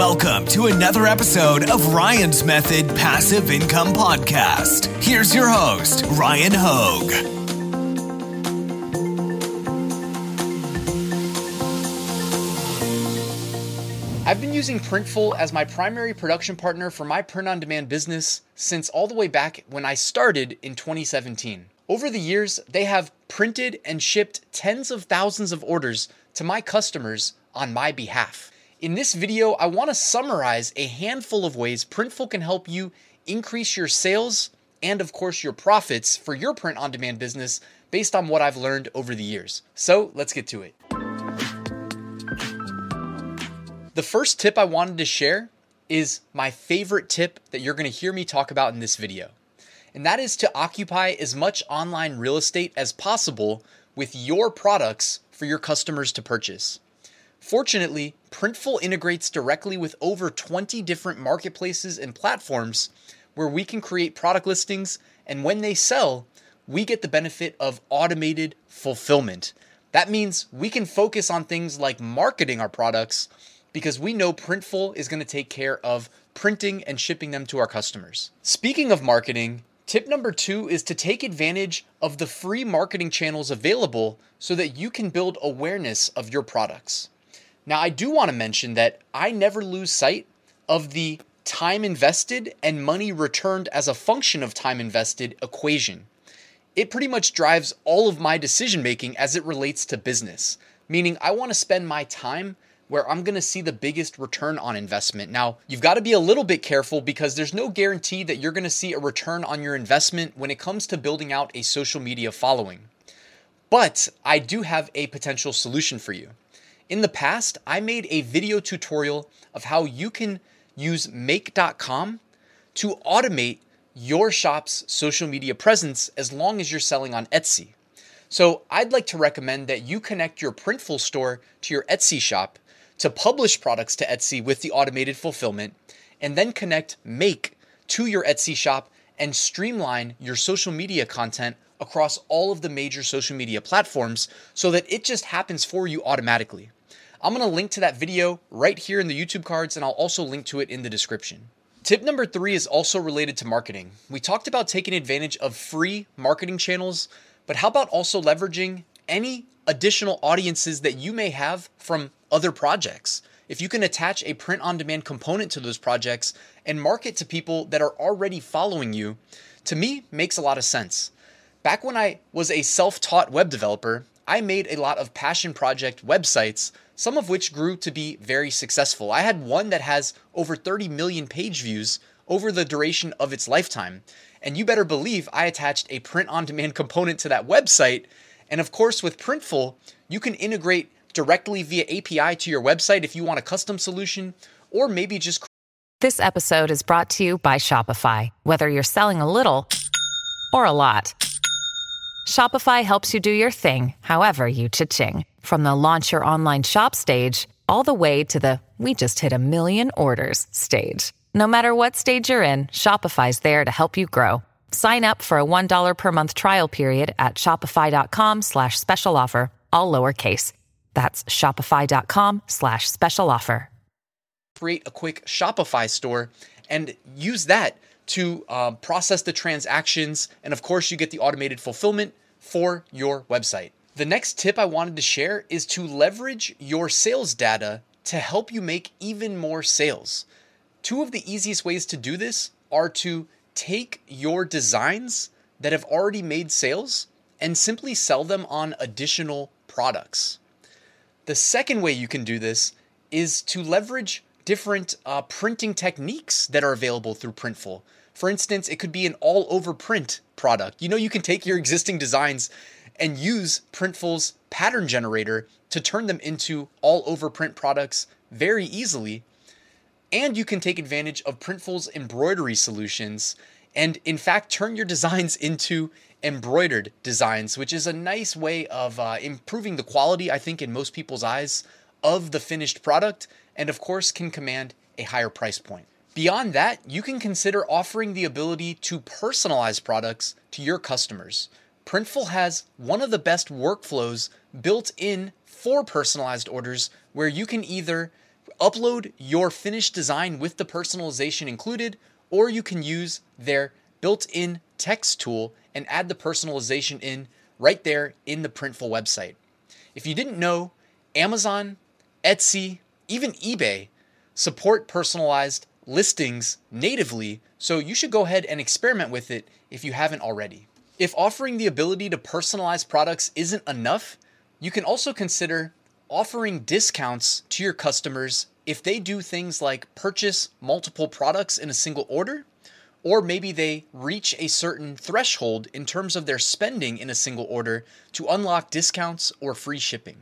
Welcome to another episode of Ryan's Method Passive Income Podcast. Here's your host, Ryan Hogue. I've been using Printful as my primary production partner for my print on demand business since all the way back when I started in 2017. Over the years, they have printed and shipped tens of thousands of orders to my customers on my behalf. In this video, I want to summarize a handful of ways Printful can help you increase your sales and, of course, your profits for your print on demand business based on what I've learned over the years. So let's get to it. The first tip I wanted to share is my favorite tip that you're going to hear me talk about in this video. And that is to occupy as much online real estate as possible with your products for your customers to purchase. Fortunately, Printful integrates directly with over 20 different marketplaces and platforms where we can create product listings, and when they sell, we get the benefit of automated fulfillment. That means we can focus on things like marketing our products because we know Printful is going to take care of printing and shipping them to our customers. Speaking of marketing, Tip number two is to take advantage of the free marketing channels available so that you can build awareness of your products. Now, I do want to mention that I never lose sight of the time invested and money returned as a function of time invested equation. It pretty much drives all of my decision making as it relates to business, meaning I want to spend my time where I'm going to see the biggest return on investment. Now, you've got to be a little bit careful because there's no guarantee that you're going to see a return on your investment when it comes to building out a social media following. But I do have a potential solution for you. In the past, I made a video tutorial of how you can use make.com to automate your shop's social media presence as long as you're selling on Etsy. So, I'd like to recommend that you connect your Printful store to your Etsy shop to publish products to Etsy with the automated fulfillment, and then connect Make to your Etsy shop and streamline your social media content across all of the major social media platforms so that it just happens for you automatically. I'm gonna link to that video right here in the YouTube cards, and I'll also link to it in the description. Tip number three is also related to marketing. We talked about taking advantage of free marketing channels, but how about also leveraging any additional audiences that you may have from other projects. If you can attach a print on demand component to those projects and market to people that are already following you, to me makes a lot of sense. Back when I was a self taught web developer, I made a lot of passion project websites, some of which grew to be very successful. I had one that has over 30 million page views over the duration of its lifetime. And you better believe I attached a print on demand component to that website. And of course, with Printful, you can integrate directly via API to your website if you want a custom solution, or maybe just. This episode is brought to you by Shopify. Whether you're selling a little or a lot, Shopify helps you do your thing, however you cha-ching. From the launch your online shop stage, all the way to the we just hit a million orders stage. No matter what stage you're in, Shopify's there to help you grow. Sign up for a $1 per month trial period at shopify.com slash special offer, all lowercase. That's shopify.com slash special offer. Create a quick Shopify store and use that to um, process the transactions. And of course, you get the automated fulfillment for your website. The next tip I wanted to share is to leverage your sales data to help you make even more sales. Two of the easiest ways to do this are to take your designs that have already made sales and simply sell them on additional products. The second way you can do this is to leverage different uh, printing techniques that are available through Printful. For instance, it could be an all over print product. You know, you can take your existing designs and use Printful's pattern generator to turn them into all over print products very easily. And you can take advantage of Printful's embroidery solutions and, in fact, turn your designs into embroidered designs, which is a nice way of uh, improving the quality, I think, in most people's eyes of the finished product, and of course, can command a higher price point. Beyond that, you can consider offering the ability to personalize products to your customers. Printful has one of the best workflows built in for personalized orders where you can either upload your finished design with the personalization included, or you can use their built in text tool and add the personalization in right there in the Printful website. If you didn't know, Amazon, Etsy, even eBay support personalized listings natively, so you should go ahead and experiment with it if you haven't already. If offering the ability to personalize products isn't enough, you can also consider offering discounts to your customers if they do things like purchase multiple products in a single order, or maybe they reach a certain threshold in terms of their spending in a single order to unlock discounts or free shipping.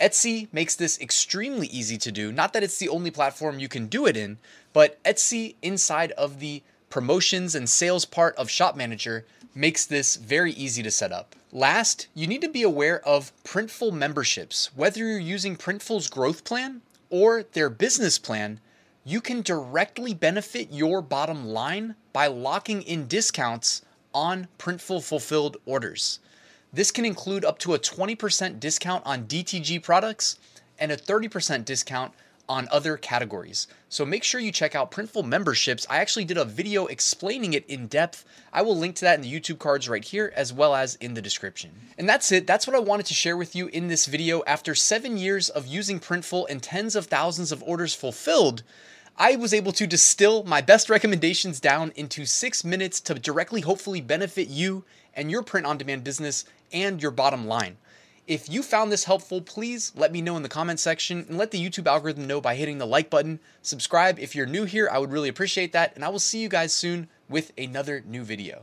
Etsy makes this extremely easy to do. Not that it's the only platform you can do it in, but Etsy inside of the promotions and sales part of Shop Manager makes this very easy to set up. Last, you need to be aware of Printful memberships. Whether you're using Printful's growth plan or their business plan, you can directly benefit your bottom line by locking in discounts on Printful fulfilled orders. This can include up to a 20% discount on DTG products and a 30% discount on other categories. So make sure you check out Printful memberships. I actually did a video explaining it in depth. I will link to that in the YouTube cards right here as well as in the description. And that's it. That's what I wanted to share with you in this video. After seven years of using Printful and tens of thousands of orders fulfilled, I was able to distill my best recommendations down into six minutes to directly hopefully benefit you and your print on demand business and your bottom line. If you found this helpful, please let me know in the comment section and let the YouTube algorithm know by hitting the like button. Subscribe if you're new here, I would really appreciate that. And I will see you guys soon with another new video.